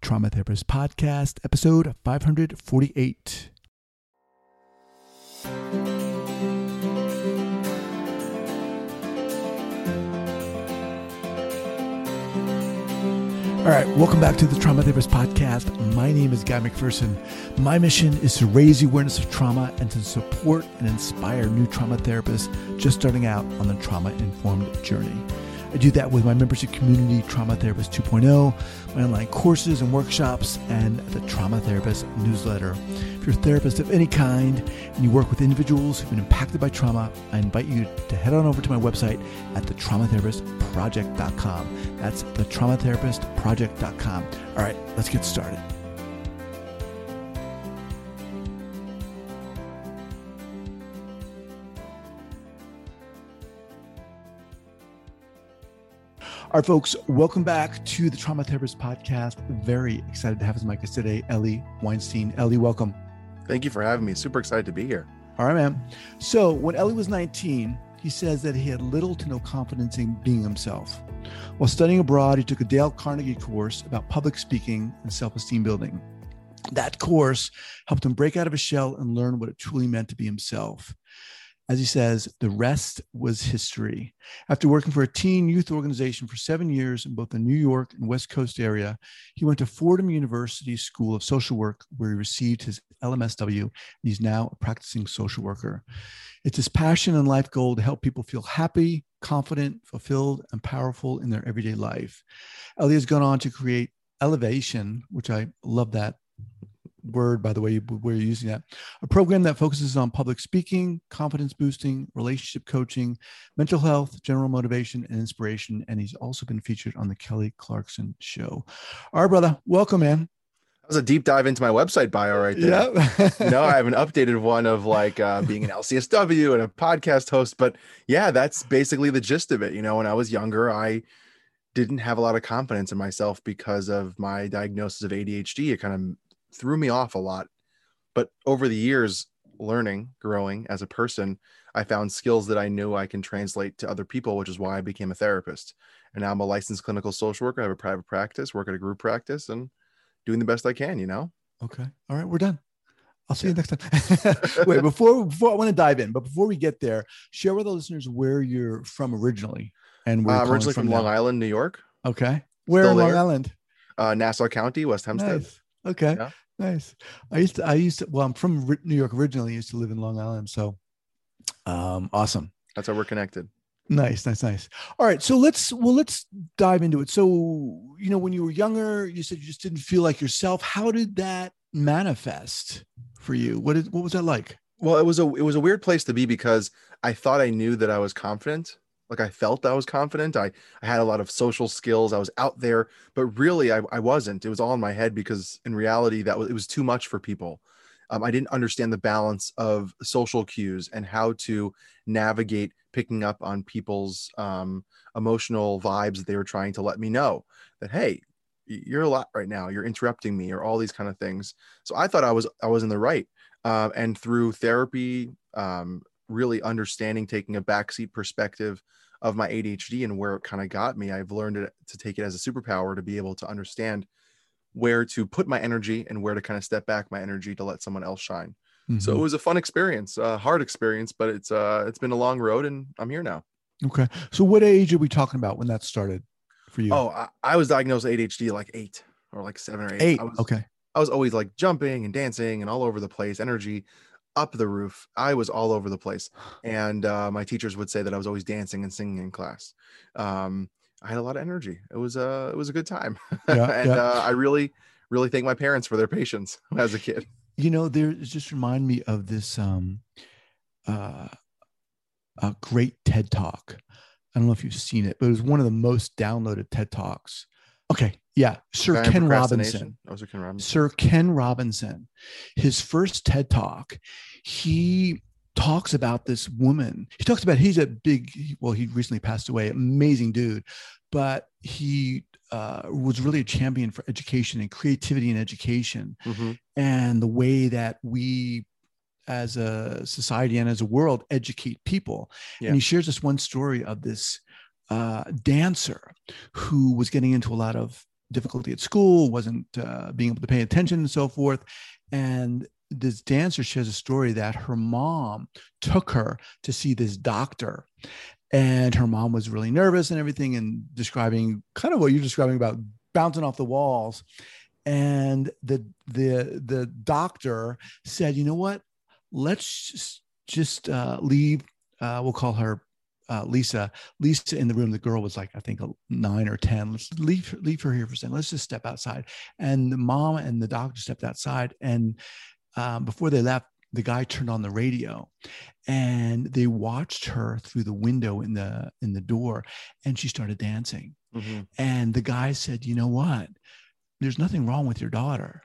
Trauma Therapist Podcast, episode 548. All right, welcome back to the Trauma Therapist Podcast. My name is Guy MacPherson. My mission is to raise awareness of trauma and to support and inspire new trauma therapists just starting out on the trauma informed journey. I do that with my membership community, Trauma Therapist 2.0, my online courses and workshops, and the Trauma Therapist newsletter. If you're a therapist of any kind and you work with individuals who've been impacted by trauma, I invite you to head on over to my website at thetraumatherapistproject.com. That's thetraumatherapistproject.com. All right, let's get started. All right, folks, welcome back to the Trauma Therapist Podcast. Very excited to have as my guest today, Eli Weinstein. Eli, welcome. Thank you for having me. Super excited to be here. All right, man. So, when Eli was 19, he says that he had little to no confidence in being himself. While studying abroad, he took a Dale Carnegie course about public speaking and self esteem building. That course helped him break out of his shell and learn what it truly meant to be himself. As he says, the rest was history. After working for a teen youth organization for seven years in both the New York and West Coast area, he went to Fordham University School of Social Work, where he received his LMSW, and he's now a practicing social worker. It's his passion and life goal to help people feel happy, confident, fulfilled, and powerful in their everyday life. Eli has gone on to create ELIvation, which I love that word, by the way, where you're using that. A program that focuses on public speaking, confidence boosting, relationship coaching, mental health, general motivation, and inspiration. And he's also been featured on the Kelly Clarkson Show. All right, brother, welcome, man. That was a deep dive into my website bio right there. Yeah. no, I have an updated one of like uh, being an LCSW and a podcast host. But yeah, that's basically the gist of it. You know, when I was younger, I didn't have a lot of confidence in myself because of my diagnosis of ADHD. It kind of threw me off a lot. But over the years, learning, growing as a person, I found skills that I knew I can translate to other people, which is why I became a therapist. And now I'm a licensed clinical social worker. I have a private practice, work at a group practice, and doing the best I can, you know? Okay. All right. We're done. I'll see you next time. Wait, before before I want to dive in, but before we get there, share with the listeners where you're from originally and where uh, originally from, from Long Island, New York. Okay. Where Still in Long Island? Uh, Nassau County, West Hempstead. Nice. Okay. Yeah. Nice. I used to, I used to, well, I'm from New York originally, I used to live in Long Island. So um, awesome. That's how we're connected. Nice, nice, nice. All right. So let's, well, let's dive into it. So, you know, when you were younger, you said you just didn't feel like yourself. How did that manifest for you? What did, what was that like? Well, it was a, it was a weird place to be because I thought I knew that I was confident like I felt I was confident. I, I had a lot of social skills. I was out there, but really I, I wasn't. It was all in my head because in reality that was it was too much for people. Um, I didn't understand the balance of social cues and how to navigate picking up on people's um, emotional vibes that they were trying to let me know that hey, you're a lot right now. You're interrupting me, or all these kind of things. So I thought I was I was in the right. Uh, and through therapy, um, really understanding, taking a backseat perspective of my ADHD and where it kind of got me, I've learned it, to take it as a superpower to be able to understand where to put my energy and where to kind of step back my energy to let someone else shine. Mm-hmm. So it was a fun experience, a hard experience, but it's uh it's been a long road and I'm here now. Okay. So what age are we talking about when that started for you? Oh, I, I was diagnosed with ADHD like eight or like seven or eight. Eight. I was, okay. I was always like jumping and dancing and all over the place, energy up the roof. I was all over the place, and uh, my teachers would say that I was always dancing and singing in class. Um, I had a lot of energy. It was a uh, it was a good time, yeah, and yeah. Uh, I really really thank my parents for their patience as a kid. You know, there just remind me of this um, uh, a great TED talk. I don't know if you've seen it, but it was one of the most downloaded TED talks. Okay, yeah, Sir Ken Robinson. Sir Ken Robinson. Sir Ken Robinson. His first TED talk, he talks about this woman. He talks about he's a big, well, he recently passed away, amazing dude, but he uh, was really a champion for education and creativity in education mm-hmm. and the way that we as a society and as a world educate people. Yeah. And he shares this one story of this uh, dancer who was getting into a lot of difficulty at school, wasn't uh, being able to pay attention, and so forth. And this dancer shares a story that her mom took her to see this doctor and her mom was really nervous and everything and describing kind of what you're describing about bouncing off the walls and the the the doctor said you know what let's just, just uh, leave uh, we'll call her uh, Lisa, Lisa in the room. The girl was like, I think nine or 10. Let's leave, leave her here for a second. Let's just step outside. And the mom and the doctor stepped outside. And um, before they left, the guy turned on the radio and they watched her through the window in the in the door and she started dancing mm-hmm. and the guy said you know what there's nothing wrong with your daughter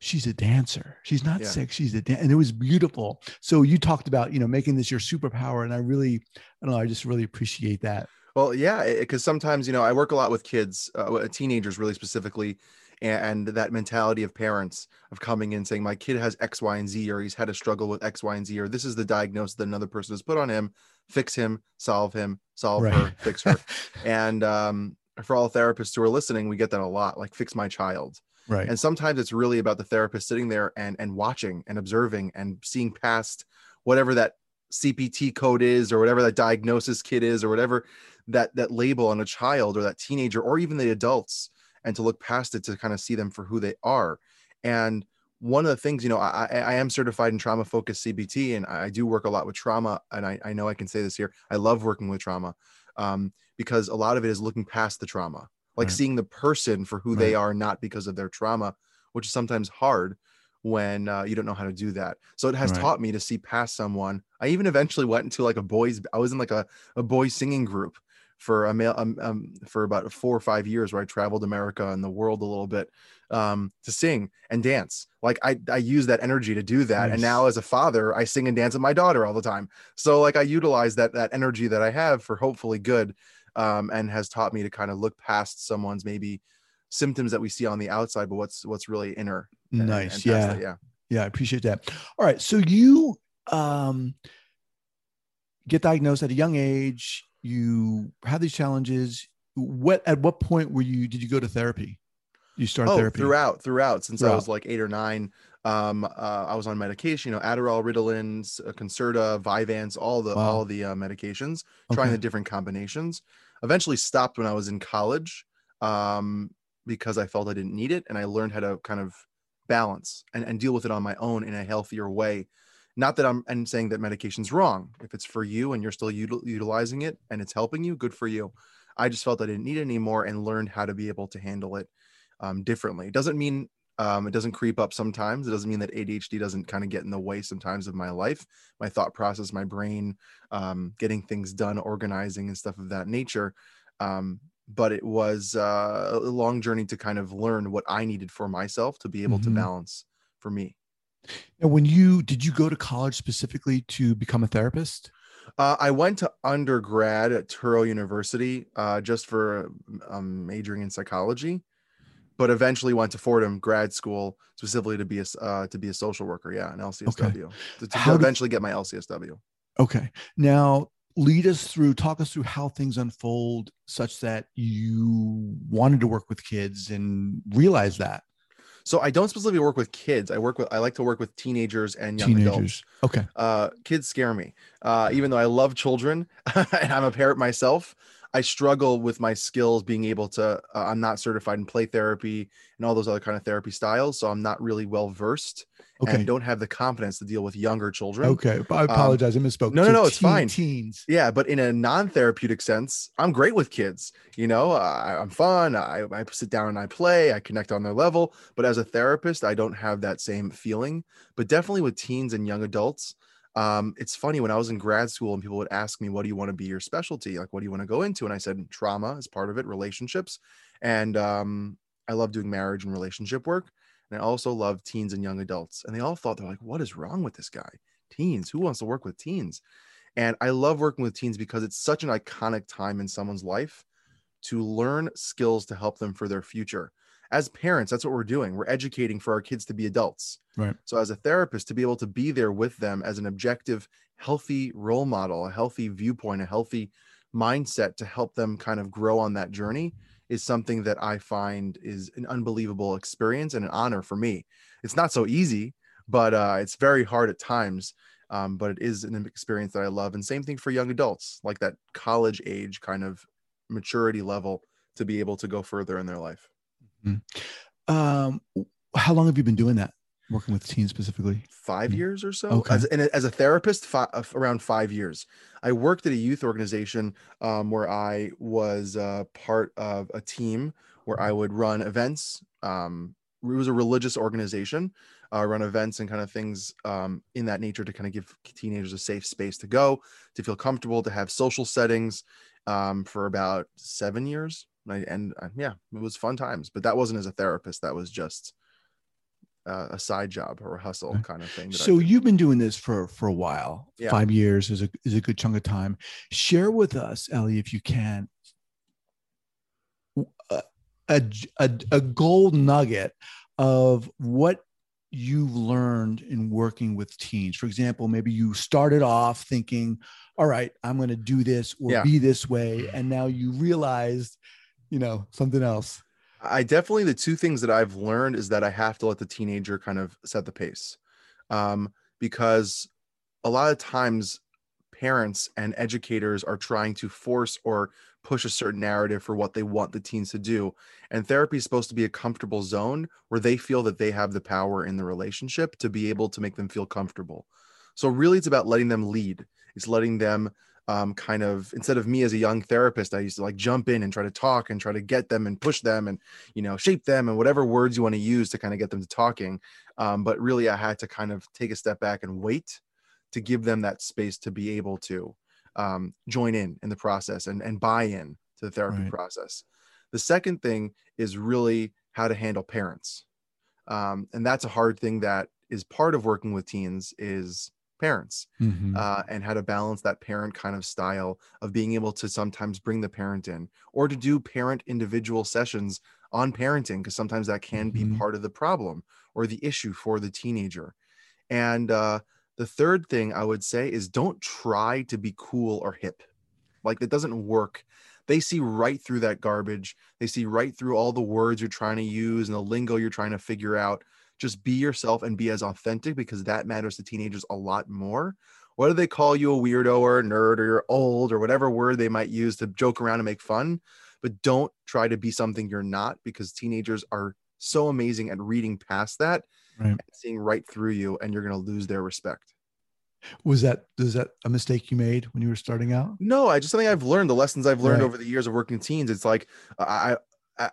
she's a dancer she's not yeah. sick she's a dan-. and it was beautiful so you talked about you know making this your superpower and i really i don't know i just really appreciate that well yeah because sometimes you know i work a lot with kids uh, teenagers really specifically and that mentality of parents of coming in saying my kid has x y and z or he's had a struggle with x y and z or this is the diagnosis that another person has put on him. Fix him solve him solve right. her fix her. And um, for all therapists who are listening we get that a lot like fix my child. Right. And sometimes it's really about the therapist sitting there and and watching and observing and seeing past whatever that cpt code is or whatever that diagnosis kit is or whatever that that label on a child or that teenager or even the adults and to look past it to kind of see them for who they are. And one of the things, you know, I, I am certified in trauma focused CBT and I do work a lot with trauma. And I, I know I can say this here. I love working with trauma um, because a lot of it is looking past the trauma, like right. seeing the person for who right. they are, not because of their trauma, which is sometimes hard when uh, you don't know how to do that. So it has right. taught me to see past someone. I even eventually went into like a boys, I was in like a, a boys singing group for a male um, um, for about four or five years where I traveled America and the world a little bit um, to sing and dance. Like I I use that energy to do that. Nice. And now as a father, I sing and dance with my daughter all the time. So like I utilize that that energy that I have for hopefully good um, and has taught me to kind of look past someone's maybe symptoms that we see on the outside, but what's what's really inner. Nice. And, and yeah. That, yeah. Yeah. I appreciate that. All right. So you um get diagnosed at a young age you had these challenges what at what point were you did you go to therapy you started oh, therapy throughout throughout since throughout. i was like eight or nine um uh, i was on medication you know adderall ritalin uh, concerta vyvanse all the wow. all the uh, medications okay. trying the different combinations eventually stopped when i was in college um because i felt i didn't need it and i learned how to kind of balance and, and deal with it on my own in a healthier way not that I'm, I'm saying that medication's wrong. If it's for you and you're still util- utilizing it and it's helping you, good for you. I just felt I didn't need it anymore and learned how to be able to handle it um, differently. It doesn't mean um, it doesn't creep up sometimes. It doesn't mean that ADHD doesn't kind of get in the way sometimes of my life, my thought process, my brain, um, getting things done, organizing, and stuff of that nature. Um, but it was uh, a long journey to kind of learn what I needed for myself to be able mm-hmm. to balance for me. And when you did you go to college specifically to become a therapist? Uh, I went to undergrad at Touro University uh, just for um, majoring in psychology, but eventually went to Fordham grad school specifically to be a uh, to be a social worker. Yeah, an LCSW okay. to, to eventually get my LCSW. Okay, now lead us through, talk us through how things unfold such that you wanted to work with kids and realize that. So I don't specifically work with kids. I work with I like to work with teenagers and young teenagers. adults. Okay. Uh, kids scare me. Uh, even though I love children and I'm a parent myself, I struggle with my skills being able to. Uh, I'm not certified in play therapy and all those other kind of therapy styles, so I'm not really well versed okay. and don't have the confidence to deal with younger children. Okay, I um, apologize. Um, I misspoke. No, no, no, it's teen, fine. Teens. Yeah, but in a non-therapeutic sense, I'm great with kids. You know, I, am fun. I, I sit down and I play. I connect on their level. But as a therapist, I don't have that same feeling. But definitely with teens and young adults, um, it's funny when I was in grad school and people would ask me, "What do you want to be your specialty? Like, what do you want to go into?" And I said, "Trauma is part of it, relationships." And um, I love doing marriage and relationship work. And I also love teens and young adults. And they all thought they're like, what is wrong with this guy? Teens, who wants to work with teens? And I love working with teens because it's such an iconic time in someone's life to learn skills to help them for their future. As parents, that's what we're doing. We're educating for our kids to be adults. Right. So, as a therapist, to be able to be there with them as an objective, healthy role model, a healthy viewpoint, a healthy mindset to help them kind of grow on that journey is something that I find is an unbelievable experience and an honor for me. It's not so easy, but uh, it's very hard at times. Um, but it is an experience that I love. And same thing for young adults, like that college age kind of maturity level to be able to go further in their life. Mm-hmm. Um, how long have you been doing that? Working with teens specifically? Five mm-hmm. years or so. Okay. As, and as a therapist, five, uh, around five years. I worked at a youth organization um, where I was uh, part of a team where I would run events. Um, it was a religious organization, uh, run events and kind of things um, in that nature to kind of give teenagers a safe space to go, to feel comfortable, to have social settings um, for about seven years. And, I, and uh, yeah, it was fun times. But that wasn't as a therapist. That was just uh, a side job or a hustle kind of thing. So you've been doing this for for a while. Yeah. Five years is a is a good chunk of time. Share with us, Eli, if you can, a a, a, a gold nugget of what you've learned in working with teens. For example, maybe you started off thinking, "All right, I'm going to do this or Yeah. be this way," and now you realized, you know, something else. I definitely the two things that I've learned is that I have to let the teenager kind of set the pace, um, because a lot of times parents and educators are trying to force or push a certain narrative for what they want the teens to do, and therapy is supposed to be a comfortable zone where they feel that they have the power in the relationship to be able to make them feel comfortable. So really, it's about letting them lead. It's letting them um, kind of instead of me as a young therapist, I used to like jump in and try to talk and try to get them and push them and you know shape them and whatever words you want to use to kind of get them to talking. Um, but really, I had to kind of take a step back and wait to give them that space to be able to um, join in in the process and and buy in to the therapy Right. process. The second thing is really how to handle parents, um, and that's a hard thing that is part of working with teens is parents Mhm. uh, and how to balance that parent kind of style of being able to sometimes bring the parent in or to do parent individual sessions on parenting because sometimes that can be Mhm. part of the problem or the issue for the teenager. And uh, the third thing i would say is don't try to be cool or hip. Like that doesn't work. They see right through that garbage. They see right through all the words you're trying to use and the lingo you're trying to figure out just be yourself and be as authentic because that matters to teenagers a lot more whether they call you a weirdo or a nerd or you're old or whatever word they might use to joke around and make fun but don't try to be something you're not because teenagers are so amazing at reading past that Right. and seeing right through you and you're going to lose their respect Was that was that a mistake you made when you were starting out? No, I just something I've learned. The lessons I've learned Right. over the years of working teens. It's like I, I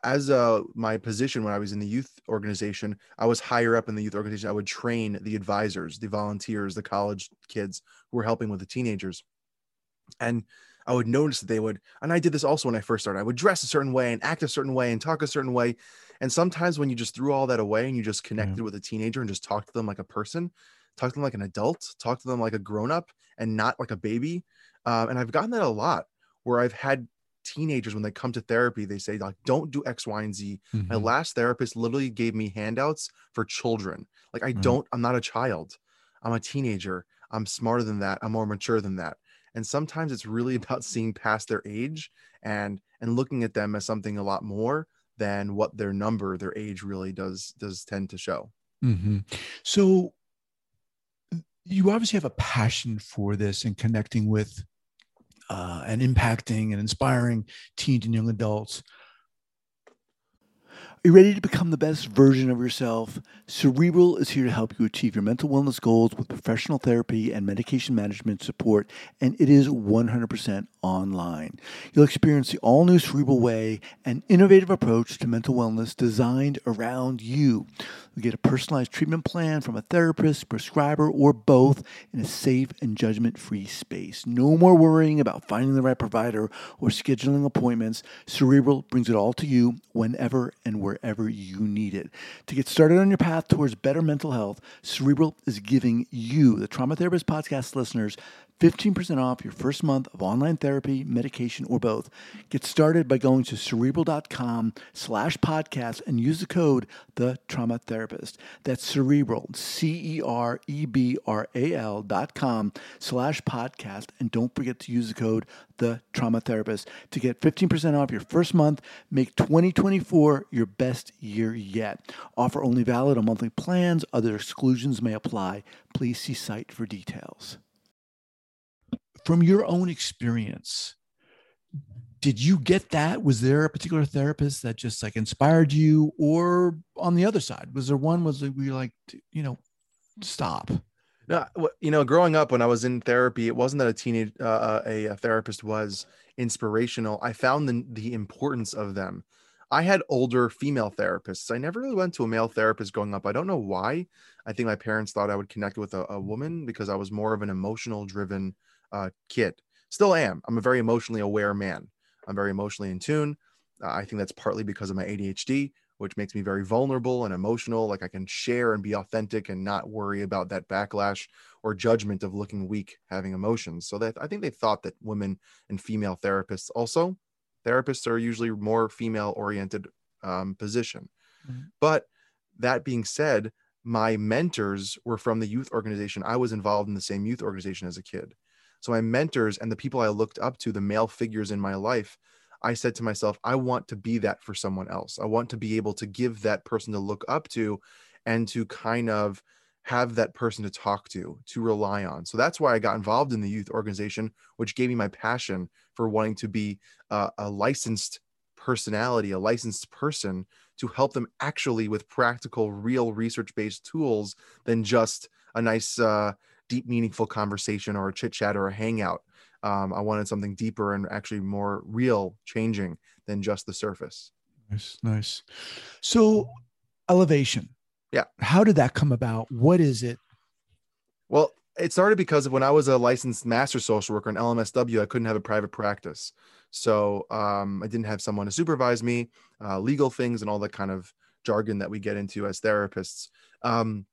as uh my position when I was in the youth organization, I was higher up in the youth organization. I would train the advisors, the volunteers, the college kids who were helping with the teenagers, and I would notice that they would. And I did this also when I first started. I would dress a certain way and act a certain way and talk a certain way. And sometimes when you just threw all that away and you just connected with a teenager and just talked to them like a person, talk to them like an adult, talk to them like a grown up, and not like a baby. Um, and I've gotten that a lot where I've had teenagers when they come to therapy, they say like, "Don't do X, Y, and Z." My Mhm. last therapist literally gave me handouts for children. Like I Right. don't, I'm not a child. I'm a teenager. I'm smarter than that. I'm more mature than that. And sometimes it's really about seeing past their age and and looking at them as something a lot more than what their number, their age really does does tend to show. mm-hmm. So you obviously have a passion for this and connecting with uh, and impacting and inspiring teens and young adults. Are you ready to become the best version of yourself? Cerebral is here to help you achieve your mental wellness goals with professional therapy and medication management support, and it is 100% online. You'll experience the all new Cerebral Way, an innovative approach to mental wellness designed around you. You'll get a personalized treatment plan from a therapist, prescriber, or both in a safe and judgment free space. No more worrying about finding the right provider or scheduling appointments. Cerebral brings it all to you whenever and wherever you need it. To get started on your path towards better mental health, Cerebral is giving you, the Trauma Therapist Podcast listeners, 15% off your first month of online therapy, medication, or both. Get started by going to cerebral.com slash podcast and use the code the trauma therapist. That's cerebral, C E R E B R A L dot com slash podcast. And don't forget to use the code the trauma therapist. To get 15% off your first month, make 2024 your best year yet. Offer only valid on monthly plans. Other exclusions may apply. Please see site for details. From your own experience, did you get that? Was there a particular therapist that just like inspired you, or on the other side, was there one was like, we like, you know, stop? No, you know, growing up when I was in therapy, it wasn't that a teenage uh, uh, a, a therapist was inspirational. I found the the importance of them. I had older female therapists. I never really went to a male therapist growing up. I don't know why. I think my parents thought I would connect with a, a woman because I was more of an emotional driven uh, kid. Still am. I'm a very emotionally aware man. I'm very emotionally in tune. Uh, I think that's partly because of my ADHD which makes me very vulnerable and emotional. Like I can share and be authentic and not worry about that backlash or judgment of looking weak, having emotions. So that I think they thought that women and female therapists also, therapists are usually more female oriented um, position. Mm-hmm. But that being said, my mentors were from the youth organization. I was involved in the same youth organization as a kid. So my mentors and the people I looked up to, the male figures in my life, I said to myself, I want to be that for someone else. I want to be able to give that person to look up to and to kind of have that person to talk to, to rely on. So that's why I got involved in the youth organization, which gave me my passion for wanting to be uh, a licensed personality, a licensed person to help them actually with practical, real research based tools than just a nice, uh, deep, meaningful conversation or a chit chat or a hangout um, I wanted something deeper and actually more real changing than just the surface. Nice, nice. So, ELIvation. Yeah. How did that come about? What is it? Well, it started because of when I was a licensed master social worker in LMSW, I couldn't have a private practice. So um, I didn't have someone to supervise me, uh, legal things, and all that kind of jargon that we get into as therapists. Um,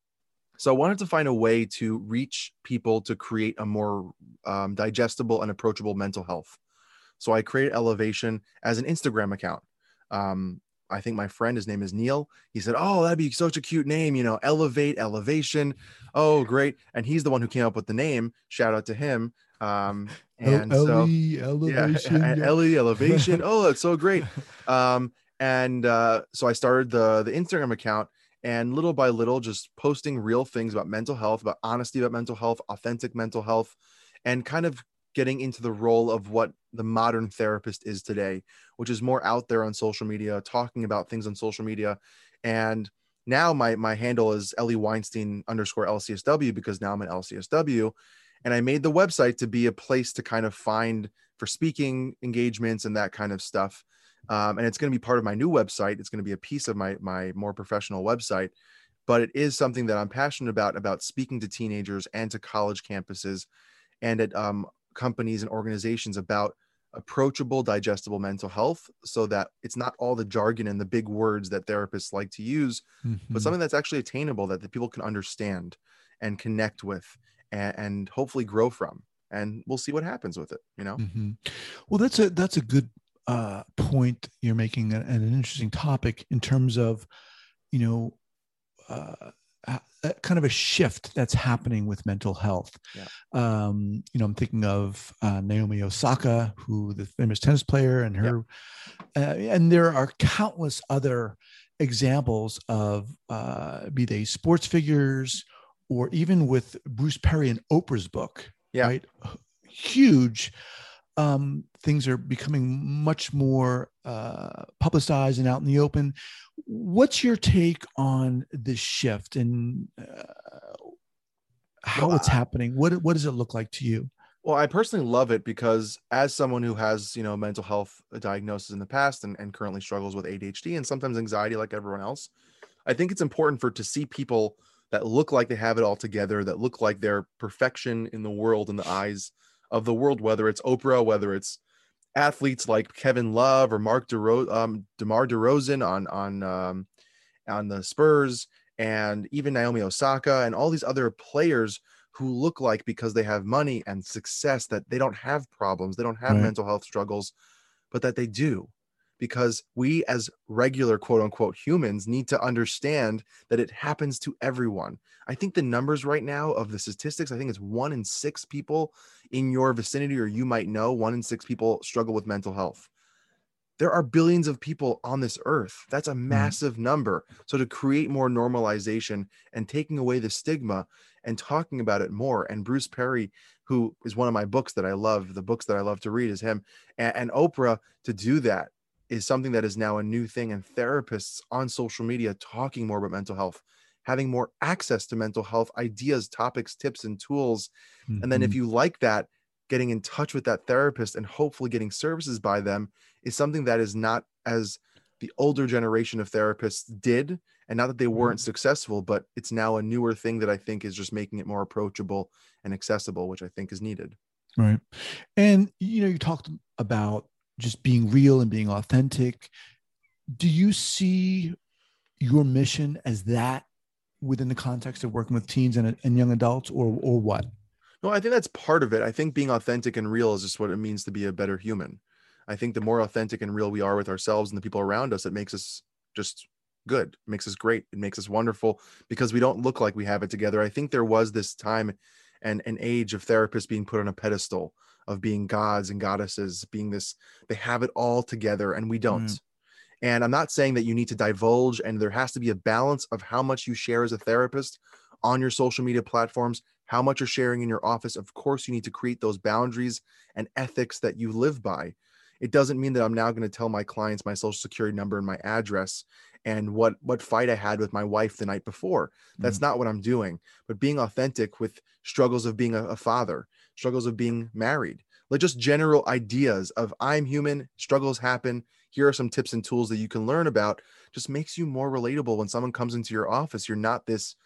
so I wanted to find a way to reach people to create a more um, digestible and approachable mental health. So I created ELIvation as an Instagram account. Um, I think my friend, his name is Neil. He said, "Oh, that'd be such a cute name, you know, Elevate, Elevation. Oh, great!" And he's the one who came up with the name. Shout out to him. Um, and oh, so, elevation, yeah, Eli ELIvation. oh, that's so great. Um, and uh, so I started the the Instagram account, and little by little just posting real things about mental health about honesty about mental health authentic mental health and kind of getting into the role of what the modern therapist is today which is more out there on social media talking about things on social media. And now my my handle is eli weinstein underscore lcsw because now i'm an lcsw and i made the website to be a place to kind of find for speaking engagements and that kind of stuff. Um, and it's going to be part of my new website. It's going to be a piece of my my more professional website, but it is something that I'm passionate about about speaking to teenagers and to college campuses, and at um, companies and organizations about approachable, digestible mental health, so that it's not all the jargon and the big words that therapists like to use, mm-hmm. but something that's actually attainable that the people can understand and connect with, and, and hopefully grow from and we'll see what happens with it you know mm-hmm. well that's a that's a good uh, point you're making an, an interesting topic in terms of, you know, uh, kind of a shift that's happening with mental health. Yeah. Um, you know, I'm thinking of uh, Naomi Osaka, who the famous tennis player, and her, yeah. uh, and there are countless other examples of uh, be they sports figures or even with Bruce Perry and Oprah's book. Yeah. Right. Huge um, things are becoming much more uh, publicized and out in the open. What's your take on this shift and uh, how well, it's happening? What what does it look like to you? Well, I personally love it because as someone who has, you know, mental health diagnosis in the past and, and currently struggles with ADHD and sometimes anxiety like everyone else, I think it's important for to see people that look like they have it all together, that look like they're perfection in the world in the eyes of the world, whether it's Oprah, whether it's athletes like Kevin Love or Mark DeRo- um, DeMar DeRozan on on um, on the Spurs, and even Naomi Osaka and all these other players who look like because they have money and success that they don't have problems, they don't have right. mental health struggles, but that they do. Because we as regular quote unquote humans need to understand that it happens to everyone. I think the numbers right now of the statistics, I think it's one in six people in your vicinity, or you might know one in six people struggle with mental health. There are billions of people on this earth. That's a Mm-hmm. massive number. So, to create more normalization and taking away the stigma and talking about it more, and Bruce Perry, who is one of my books that I love, the books that I love to read is him, and, and Oprah to do that is something that is now a new thing and therapists on social media talking more about mental health having more access to mental health ideas topics tips and tools and then if Mhm. you like that getting in touch with that therapist and hopefully getting services by them is something that is not as the older generation of therapists did and not that they weren't successful but it's now a newer thing that i think is just making it more approachable and accessible which i think is needed Right. And you know, you talked about just being real and being authentic. Do you see your mission as that within the context of working with teens and, and young adults or or what? No, I think that's part of it. I think being authentic and real is just what it means to be a better human. I think the more authentic and real we are with ourselves and the people around us, it makes us just good, it makes us great, it makes us wonderful because we don't look like we have it together. I think there was this time and an age of therapists being put on a pedestal of being gods and goddesses, being this, they have it all together and we don't. Mm. And I'm not saying that you need to divulge, and there has to be a balance of how much you share as a therapist on your social media platforms, how much you're sharing in your office. Of course, you need to create those boundaries and ethics that you live by. It doesn't mean that I'm now going to tell my clients my social security number and my address and what what fight I had with my wife the night before. That's not what I'm doing. But being authentic with struggles of being a, a father, struggles of being married, like just general ideas of I'm human, struggles happen. Here are some tips and tools that you can learn about. Just makes you more relatable when someone comes into your office. You're not this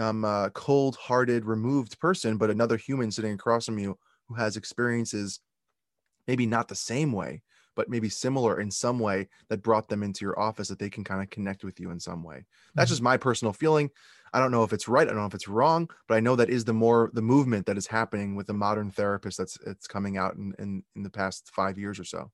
um, uh, cold-hearted, removed person, but another human sitting across from you who has experiences, maybe not the same way, but maybe similar in some way that brought them into your office that they can kind of connect with you in some way. That's just my personal feeling. I don't know if it's right. I don't know if it's wrong, but I know that is the more the movement that is happening with the modern therapist that's it's coming out in in, in the past five years or so.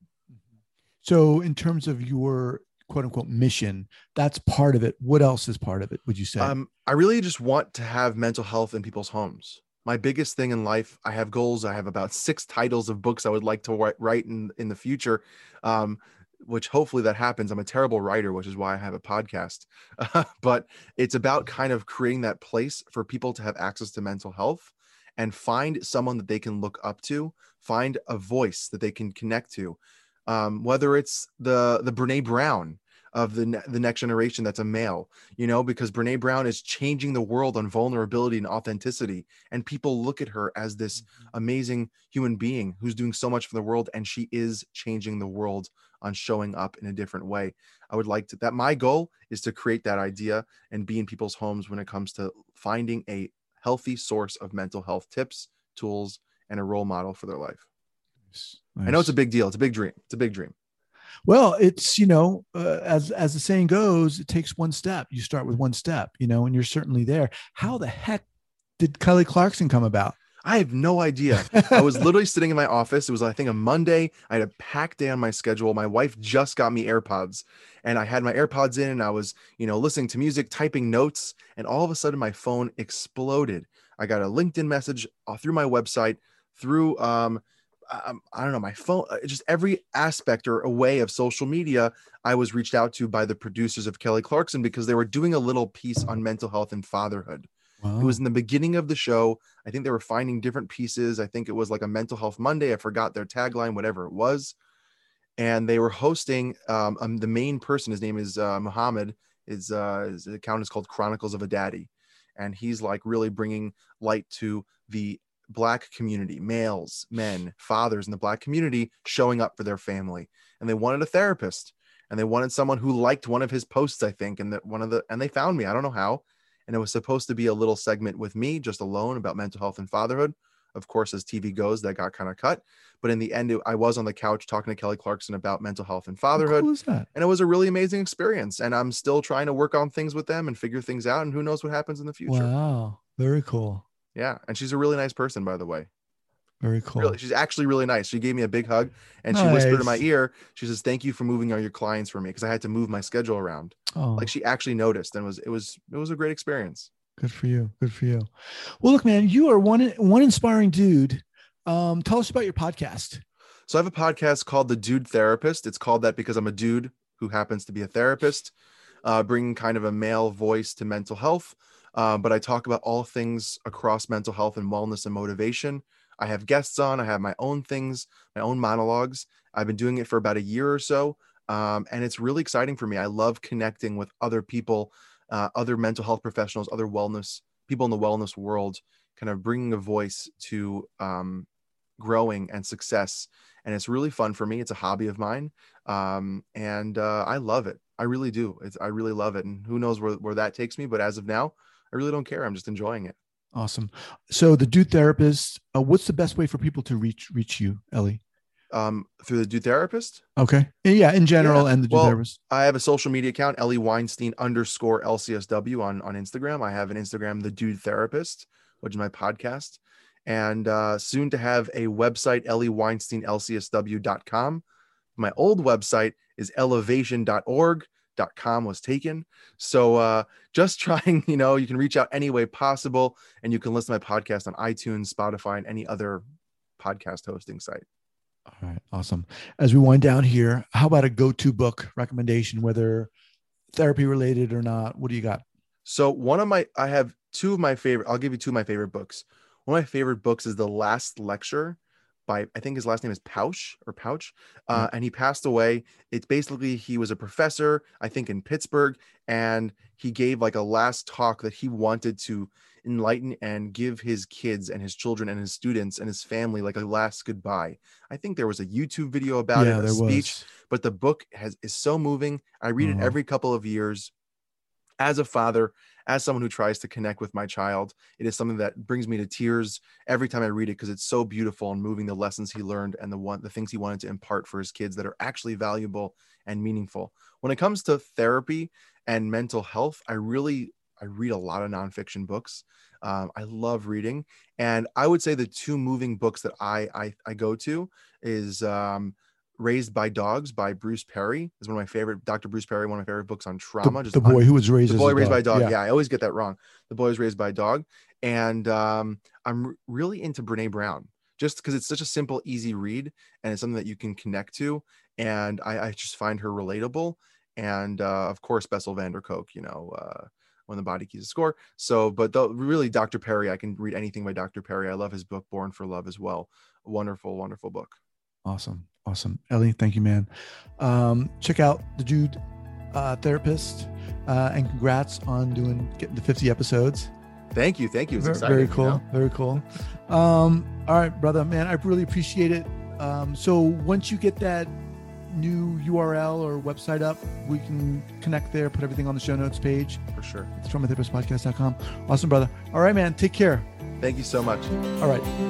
So, in terms of your quote unquote mission, that's part of it. What else is part of it? Would you say? Um, I really just want to have mental health in people's homes. My biggest thing in life, I have goals. I have about six titles of books I would like to write, write in in the future, um, which hopefully that happens. I'm a terrible writer, which is why I have a podcast. but it's about kind of creating that place for people to have access to mental health and find someone that they can look up to, find a voice that they can connect to. Um, whether it's the the Brene Brown of the ne- the next generation that's a male, you know, because Brene Brown is changing the world on vulnerability and authenticity, and people look at her as this mm-hmm. amazing human being who's doing so much for the world, and she is changing the world on showing up in a different way. I would like to that my goal is to create that idea and be in people's homes when it comes to finding a healthy source of mental health tips, tools, and a role model for their life. I know it's a big deal. It's a big dream. It's a big dream. Well it's you know uh, as as the saying goes it takes one step you start with one step you know and you're certainly there how the heck did kelly clarkson come about I have no idea. I was literally sitting in my office. It was, I think, a Monday. I had a packed day on my schedule. My wife just got me AirPods, and I had my AirPods in, and I was, you know, listening to music, typing notes, and all of a sudden, my phone exploded. I got a LinkedIn message uh, through my website, through, um, um, I don't know, my phone, uh, just every aspect or a way of social media. I was reached out to by the producers of Kelly Clarkson because they were doing a little piece on mental health and fatherhood. It was in the beginning of the show. I think they were finding different pieces. I think it was like a mental health Monday. I forgot their tagline, whatever it was. And they were hosting um, um, the main person. His name is uh, Muhammad. His, uh, his account is called Chronicles of a Daddy, and he's like really bringing light to the black community, males, men, fathers in the black community showing up for their family. And they wanted a therapist, and they wanted someone who liked one of his posts, I think, and that one of the and they found me. I don't know how. And it was supposed to be a little segment with me just alone about mental health and fatherhood. Of course as tv goes that got kind of cut. But in the end it, i was on the couch talking to kelly clarkson about mental health and fatherhood. cool is that? And it was a really amazing experience. And i'm still trying to work on things with them and figure things out. And who knows what happens in the future. Wow. Very cool yeah and she's a really nice person by the way Very cool. Really, she's actually really nice. She gave me a big hug and she whispered in my ear. She says, "Thank you for moving all your clients for me because I had to move my schedule around." Oh, Like she actually noticed and was it was it was a great experience. good for you. Good for you. Well, look, man, you are one one inspiring dude. Um, tell us about your podcast. So I have a podcast called The Dude Therapist. It's called that because I'm a dude who happens to be a therapist, uh, bringing kind of a male voice to mental health. Uh, but I talk about all things across mental health and wellness and motivation. I have guests on. I have my own things, my own monologues. I've been doing it for about a year or so, um, and it's really exciting for me. I love connecting with other people, uh, other mental health professionals, other wellness people in the wellness world, kind of bringing a voice to um, growing and success and it's really fun for me. It's a hobby of mine, um, and uh, I love it. I really do. It's, I really love it, and who knows where, where that takes me. But as of now, I really don't care. I'm just enjoying it. Awesome. So, the dude therapist. Uh, what's the best way for people to reach reach you, Eli? Um, through the Dude Therapist, Okay. Yeah, in general, Yeah. and the dude Well, therapist. I have a social media account, Eli Weinstein underscore LCSW on on Instagram. I have an Instagram, The Dude Therapist, which is my podcast, and uh, soon to have a website, Eli Weinstein EliWeinsteinLCSW.com. My old website is elevation.org. com was taken so uh just trying you know you can reach out any way possible and you can listen to my podcast on itunes spotify and any other podcast hosting site All right. Awesome. As we wind down here, how about a go-to book recommendation, whether therapy related or not? What do you got? So one of my I have two of my favorite. I'll give you two of my favorite books. One of my favorite books is The Last Lecture by I think his last name is Pouch or Pouch, uh, and he passed away. It's basically he was a professor I think in Pittsburgh, and he gave like a last talk that he wanted to enlighten and give his kids and his children and his students and his family like a last goodbye. I think there was a YouTube video about yeah, it, a speech was. but the book has is so moving. I read Uh-huh. it every couple of years. As a father, as someone who tries to connect with my child, it is something that brings me to tears every time I read it because it's so beautiful and moving the lessons he learned and the one the things he wanted to impart for his kids that are actually valuable and meaningful. When it comes to therapy and mental health, I really I read a lot of nonfiction books. Um, I love reading, and I would say the two moving books that I I, I go to is um, Raised by Dogs by Bruce Perry is one of my favorite. Dr. Bruce Perry, one of my favorite books on The, trauma. just the boy who was raised the as boy a raised by a dog. Yeah. Yeah. I always get that wrong. The boy was raised by a dog, and um, I'm really into Brene Brown just because it's such a simple, easy read, and it's something that you can connect to. And I, I just find her relatable. And uh, of course, Bessel van der Kolk, you know, uh, when the body keeps a score. So, but the, really, Dr. Perry, I can read anything by Dr. Perry. I love his book, Born for Love, as well. Wonderful, wonderful book. Awesome. Awesome. Eli, thank you, man. Um, check out the dude uh, therapist uh, and congrats on doing getting to 50 episodes. Thank you, thank you. It's Ver- exciting. very you cool. know? Very cool. Um, all right, brother, man, I really appreciate it. Um, so once you get that new URL or website up, we can connect there, put everything on the show notes page. for sure. It's from podcast.com. Awesome, brother. All right, man. Take care. Thank you so much. All right.